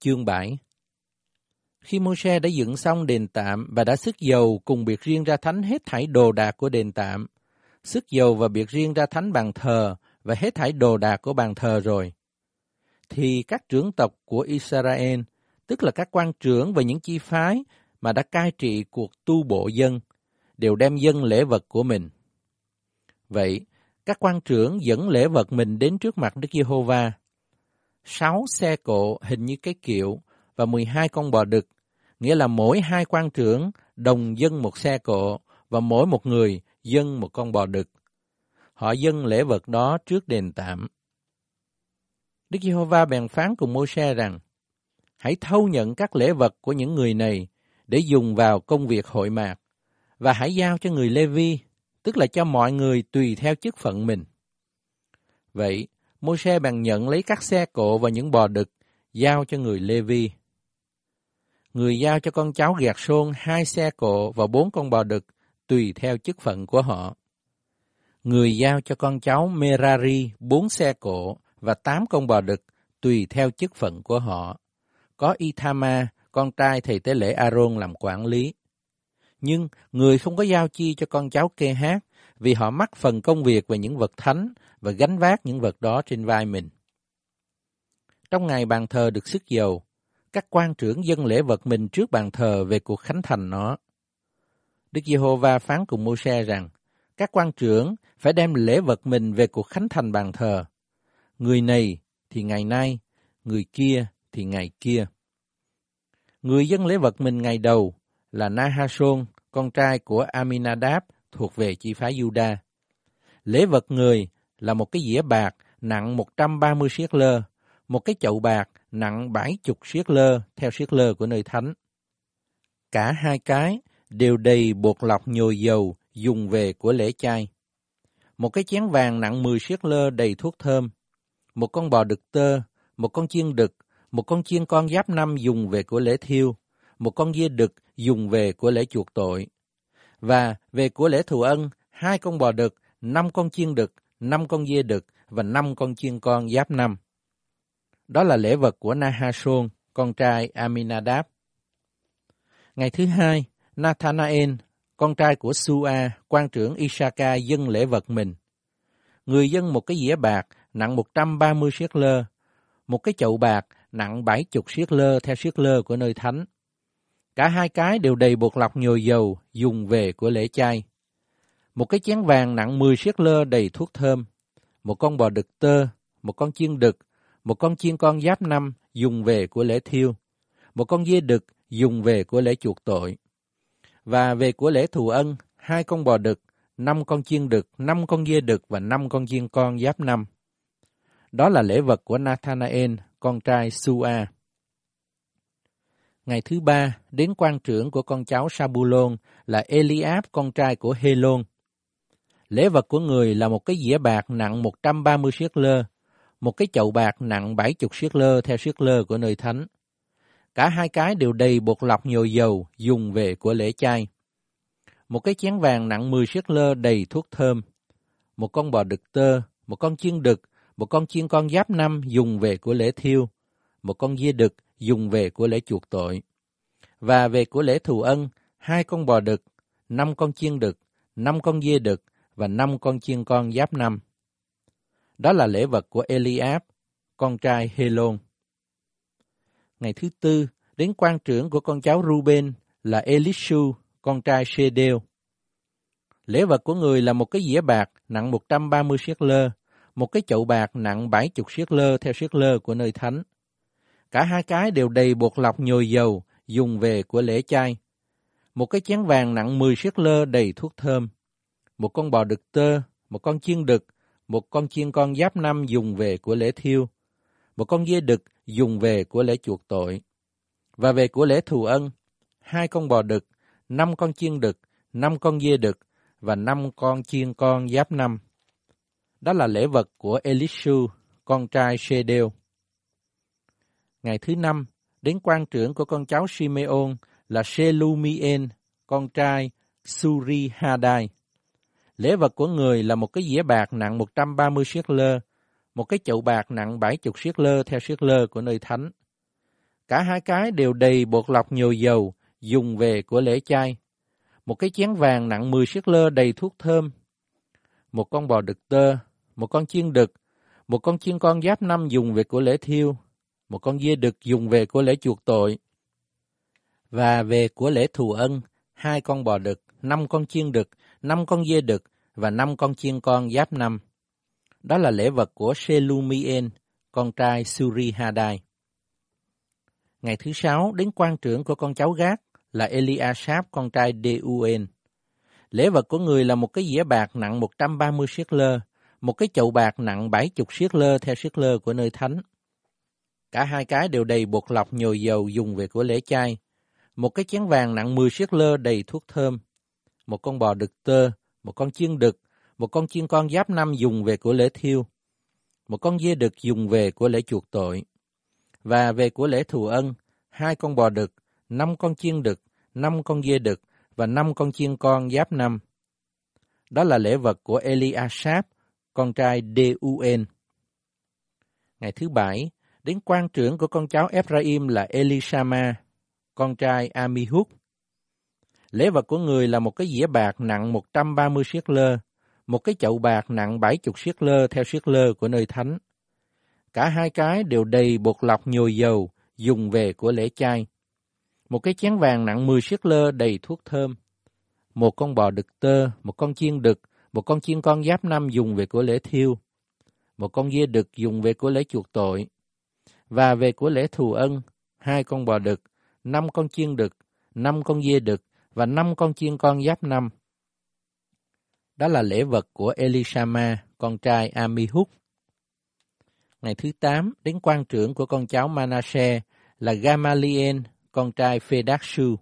Chương 7 Khi Môi-se đã dựng xong đền tạm và đã sức dầu cùng biệt riêng ra thánh hết thảy đồ đạc của đền tạm, sức dầu và biệt riêng ra thánh bàn thờ và hết thảy đồ đạc của bàn thờ rồi, thì các trưởng tộc của Israel, tức là các quan trưởng và những chi phái mà đã cai trị cuộc tu bộ dân, đều đem dân lễ vật của mình. Vậy, các quan trưởng dẫn lễ vật mình đến trước mặt Đức Giê-hô-va. Sáu xe cộ hình như cái kiệu và 12 con bò đực, nghĩa là mỗi hai quan trưởng đồng dân một xe cộ và mỗi một người dân một con bò đực. Họ dâng lễ vật đó trước đền tạm. Đức Giê-hô-va bèn phán cùng Mô-se rằng, hãy thâu nhận các lễ vật của những người này để dùng vào công việc hội mạc, và hãy giao cho người Lê-vi, tức là cho mọi người tùy theo chức phận mình. Vậy, Môi-se bèn nhận lấy các xe cộ và những bò đực, giao cho người Lê-vi. Người giao cho con cháu gạt xôn hai xe cộ và bốn con bò đực, tùy theo chức phận của họ. Người giao cho con cháu Merari bốn xe cộ và tám con bò đực, tùy theo chức phận của họ. Có Ithama, con trai thầy tế lễ Aaron làm quản lý. Nhưng người không có giao chi cho con cháu kê hát vì họ mắc phần công việc về những vật thánh và gánh vác những vật đó trên vai mình. Trong ngày bàn thờ được sức dầu, các quan trưởng dân lễ vật mình trước bàn thờ về cuộc khánh thành nó. Đức Giê-hô-va phán cùng Mô-xe rằng, các quan trưởng phải đem lễ vật mình về cuộc khánh thành bàn thờ. Người này thì ngày nay, người kia thì ngày kia. Người dân lễ vật mình ngày đầu là Nahashon, con trai của Aminadab, thuộc về chi phái Juda. Lễ vật người là một cái dĩa bạc nặng 130 siết lơ, một cái chậu bạc nặng 70 siết lơ theo siết lơ của nơi thánh. Cả hai cái đều đầy bột lọc nhồi dầu dùng về của lễ chay. Một cái chén vàng nặng 10 siết lơ đầy thuốc thơm, một con bò đực tơ, một con chiên đực, một con chiên con giáp năm dùng về của lễ thiêu, một con dê đực dùng về của lễ chuộc tội. Và về của lễ thù ân, hai con bò đực, năm con chiên đực, năm con dê đực và năm con chiên con giáp năm. Đó là lễ vật của Nahashon, con trai Aminadab. Ngày thứ hai, Nathanael, con trai của Sua, quan trưởng Isaka dân lễ vật mình. Người dân một cái dĩa bạc nặng 130 siết lơ, một cái chậu bạc nặng 70 siết lơ theo siết lơ của nơi thánh. Cả hai cái đều đầy bột lọc nhồi dầu dùng về của lễ chay. Một cái chén vàng nặng 10 siết lơ đầy thuốc thơm, một con bò đực tơ, một con chiên đực, một con chiên con giáp năm dùng về của lễ thiêu, một con dê đực dùng về của lễ chuộc tội. Và về của lễ thù ân, hai con bò đực, năm con chiên đực, năm con dê đực và năm con chiên con giáp năm. Đó là lễ vật của Nathanael, con trai Sua. Ngày thứ ba, đến quan trưởng của con cháu Sabulon là Eliab, con trai của Helon. Lễ vật của người là một cái dĩa bạc nặng 130 siết lơ, một cái chậu bạc nặng 70 siết lơ theo siết lơ của nơi thánh. Cả hai cái đều đầy bột lọc nhồi dầu dùng về của lễ chay. Một cái chén vàng nặng 10 siết lơ đầy thuốc thơm. Một con bò đực tơ, một con chiên đực, một con chiên con giáp năm dùng về của lễ thiêu. Một con dê đực dùng về của lễ chuộc tội. Và về của lễ thù ân, hai con bò đực, năm con chiên đực, năm con dê đực và năm con chiên con giáp năm. Đó là lễ vật của Eliab, con trai Helon. Ngày thứ tư, đến quan trưởng của con cháu Ruben là Elishu, con trai Shedeo. Lễ vật của người là một cái dĩa bạc nặng 130 siết lơ, một cái chậu bạc nặng 70 siết lơ theo siết lơ của nơi thánh. Cả hai cái đều đầy bột lọc nhồi dầu, dùng về của lễ chay. Một cái chén vàng nặng 10 siết lơ đầy thuốc thơm. Một con bò đực tơ, một con chiên đực, một con chiên con giáp năm dùng về của lễ thiêu. Một con dê đực dùng về của lễ chuộc tội. Và về của lễ thù ân, hai con bò đực, năm con chiên đực, năm con dê đực và năm con chiên con giáp năm. Đó là lễ vật của Elishu, con trai Shedeo. Ngày thứ năm, đến quan trưởng của con cháu Simeon là Shelumien, con trai Suri Hadai. Lễ vật của người là một cái dĩa bạc nặng 130 siết lơ, một cái chậu bạc nặng 70 siết lơ theo siết lơ của nơi thánh. Cả hai cái đều đầy bột lọc nhồi dầu, dùng về của lễ chay. Một cái chén vàng nặng 10 siết lơ đầy thuốc thơm. Một con bò đực tơ, một con chiên đực, một con chiên con giáp năm dùng về của lễ thiêu, một con dê đực dùng về của lễ chuộc tội, và về của lễ thù ân, hai con bò đực, năm con chiên đực, năm con dê đực và năm con chiên con giáp năm. Đó là lễ vật của Selumien, con trai Surihadai. Ngày thứ sáu đến quan trưởng của con cháu gác là Eliashab, con trai Deuen. Lễ vật của người là một cái dĩa bạc nặng 130 siết lơ, một cái chậu bạc nặng 70 siết lơ theo siết lơ của nơi thánh. Cả hai cái đều đầy bột lọc nhồi dầu dùng về của lễ chay. Một cái chén vàng nặng 10 siết lơ đầy thuốc thơm. Một con bò đực tơ, một con chiên đực, một con chiên con giáp năm dùng về của lễ thiêu. Một con dê đực dùng về của lễ chuộc tội. Và về của lễ thù ân, hai con bò đực, năm con chiên đực, năm con dê đực và năm con chiên con giáp năm. Đó là lễ vật của Eliashab, con trai Deuen. Ngày thứ bảy, đến quan trưởng của con cháu Ephraim là Elishama, con trai Amihud. Lễ vật của người là một cái dĩa bạc nặng 130 siết lơ, một cái chậu bạc nặng 70 siết lơ theo siết lơ của nơi thánh. Cả hai cái đều đầy bột lọc nhồi dầu, dùng về của lễ chay. Một cái chén vàng nặng 10 siết lơ đầy thuốc thơm. Một con bò đực tơ, một con chiên đực, một con chiên con giáp năm dùng về của lễ thiêu. Một con dê đực dùng về của lễ chuộc tội. Và về của lễ thù ân, hai con bò đực, năm con chiên đực, năm con dê đực và năm con chiên con giáp năm. Đó là lễ vật của Elishama, con trai Amihud. Ngày thứ tám, đến quan trưởng của con cháu Manasseh là Gamaliel, con trai Phedakshu.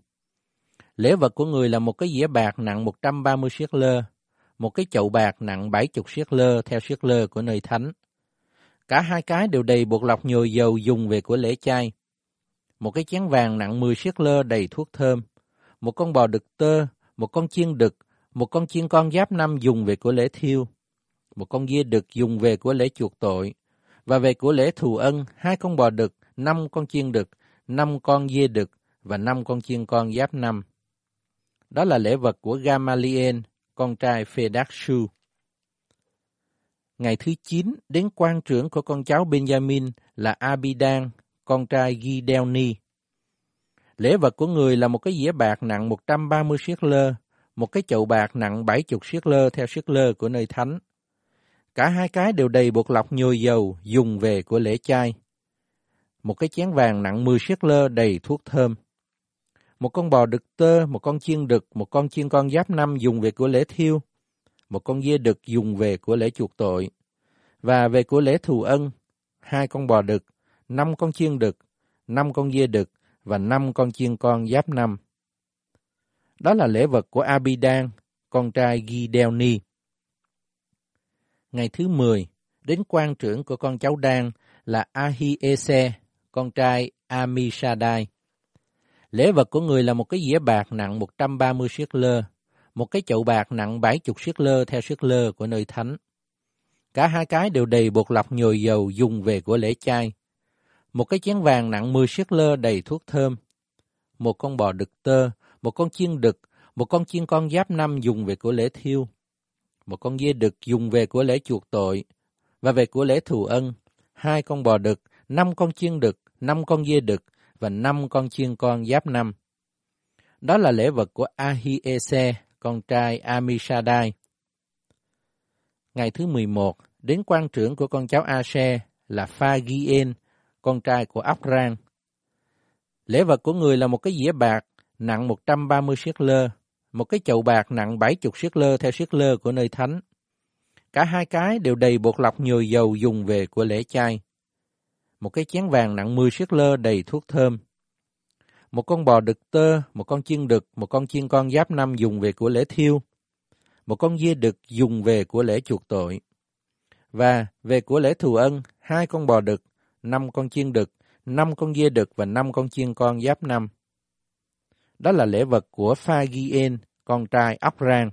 Lễ vật của người là một cái dĩa bạc nặng 130 siết lơ, một cái chậu bạc nặng 70 siết lơ theo siết lơ của nơi thánh. Cả hai cái đều đầy bột lọc nhồi dầu dùng về của lễ chay. Một cái chén vàng nặng 10 siết lơ đầy thuốc thơm, một con bò đực tơ, một con chiên đực, một con chiên con giáp năm dùng về của lễ thiêu, một con dê đực dùng về của lễ chuộc tội, và về của lễ thù ân, hai con bò đực, năm con chiên đực, năm con dê đực và năm con chiên con giáp năm. Đó là lễ vật của Gamaliel, con trai Phedakshu. Ngày thứ chín đến quan trưởng của con cháu Benjamin là Abidan, con trai Gideoni. Lễ vật của người là một cái dĩa bạc nặng 130 siết lơ, một cái chậu bạc nặng 70 siết lơ theo siết lơ của nơi thánh. Cả hai cái đều đầy bột lọc nhồi dầu dùng về của lễ chay. Một cái chén vàng nặng 10 siết lơ đầy thuốc thơm. Một con bò đực tơ, một con chiên đực, một con chiên con giáp năm dùng về của lễ thiêu. Một con dê đực dùng về của lễ chuộc tội. Và về của lễ thù ân, hai con bò đực, năm con chiên đực, năm con dê đực và năm con chiên con giáp năm. Đó là lễ vật của Abidan, con trai Gideoni. Ngày thứ 10, đến quan trưởng của con cháu Đan là Ahiese, con trai Amishadai. Lễ vật của người là một cái dĩa bạc nặng 130 siết lơ, một cái chậu bạc nặng 70 siết lơ theo siết lơ của nơi thánh. Cả hai cái đều đầy bột lọc nhồi dầu dùng về của lễ chay. Một cái chén vàng nặng 10 siết lơ đầy thuốc thơm. Một con bò đực tơ, một con chiên đực, một con chiên con giáp năm dùng về của lễ thiêu. Một con dê đực dùng về của lễ chuộc tội. Và về của lễ thù ân, hai con bò đực, năm con chiên đực, năm con dê đực và năm con chiên con giáp năm. Đó là lễ vật của Ahiese, con trai Amishadai. Ngày thứ 11, đến quan trưởng của con cháu Ashe là Phagien, con trai của Afran. Lễ vật của người là một cái dĩa bạc nặng 130 siết lơ, một cái chậu bạc nặng 70 siết lơ theo siết lơ của nơi thánh. Cả hai cái đều đầy bột lọc nhồi dầu dùng về của lễ chay. Một cái chén vàng nặng 10 siết lơ đầy thuốc thơm. Một con bò đực tơ, một con chiên đực, một con chiên con giáp năm dùng về của lễ thiêu. Một con dê đực dùng về của lễ chuộc tội. Và về của lễ thù ân, hai con bò đực, năm con chiên đực, năm con dê đực và năm con chiên con giáp năm. Đó là lễ vật của Phagien, con trai Ốc-rang.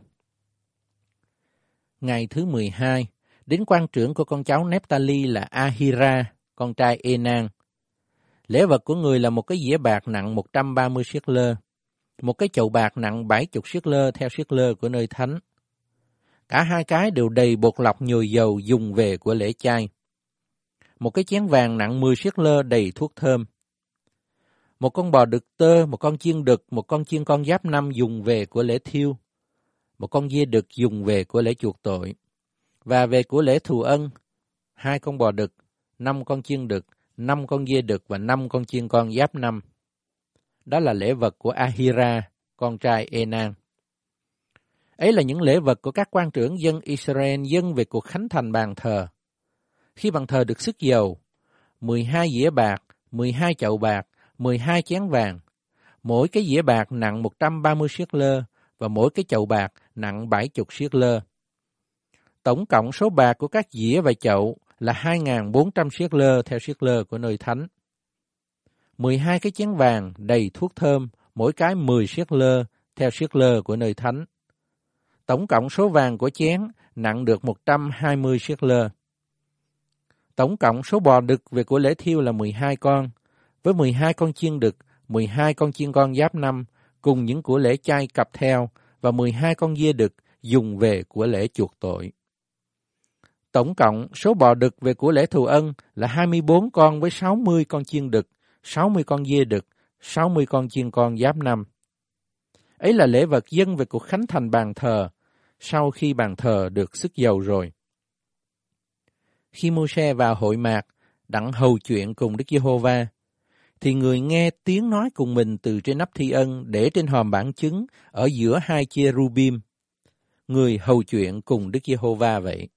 Ngày thứ 12, đến quan trưởng của con cháu Nephtali là Ahira, con trai Enan. Lễ vật của người là một cái dĩa bạc nặng 130 siết lơ, một cái chậu bạc nặng 70 siết lơ theo siết lơ của nơi thánh. Cả hai cái đều đầy bột lọc nhồi dầu dùng về của lễ chay. Một cái chén vàng nặng 10 siết lơ đầy thuốc thơm. Một con bò đực tơ, một con chiên đực, một con chiên con giáp năm dùng về của lễ thiêu. Một con dê đực dùng về của lễ chuộc tội. Và về của lễ thù ân, hai con bò đực, năm con chiên đực, năm con dê đực và năm con chiên con giáp năm. Đó là lễ vật của Ahira, con trai Enan. Ấy là những lễ vật của các quan trưởng dân Israel dân về cuộc khánh thành bàn thờ. Khi bàn thờ được sức dầu, 12 dĩa bạc, 12 chậu bạc, 12 chén vàng, mỗi cái dĩa bạc nặng 130 siết lơ và mỗi cái chậu bạc nặng 70 siết lơ. Tổng cộng số bạc của các dĩa và chậu là 2.400 siết lơ theo siết lơ của nơi thánh. 12 cái chén vàng đầy thuốc thơm, mỗi cái 10 siết lơ theo siết lơ của nơi thánh. Tổng cộng số vàng của chén nặng được 120 siết lơ. Tổng cộng số bò đực về của lễ thiêu là 12 con, với 12 con chiên đực, 12 con chiên con giáp năm, cùng những của lễ chay cặp theo, và 12 con dê đực dùng về của lễ chuộc tội. Tổng cộng, số bò đực về của lễ thù ân là 24 con với 60 con chiên đực, 60 con dê đực, 60 con chiên con giáp năm. Ấy là lễ vật dân về cuộc khánh thành bàn thờ, sau khi bàn thờ được sức dầu rồi. Khi Mô-se vào hội mạc, đặng hầu chuyện cùng Đức Giê-hô-va, thì người nghe tiếng nói cùng mình từ trên nắp thi ân để trên hòm bản chứng ở giữa hai chia rubim. Người hầu chuyện cùng Đức Giê-hô-va vậy.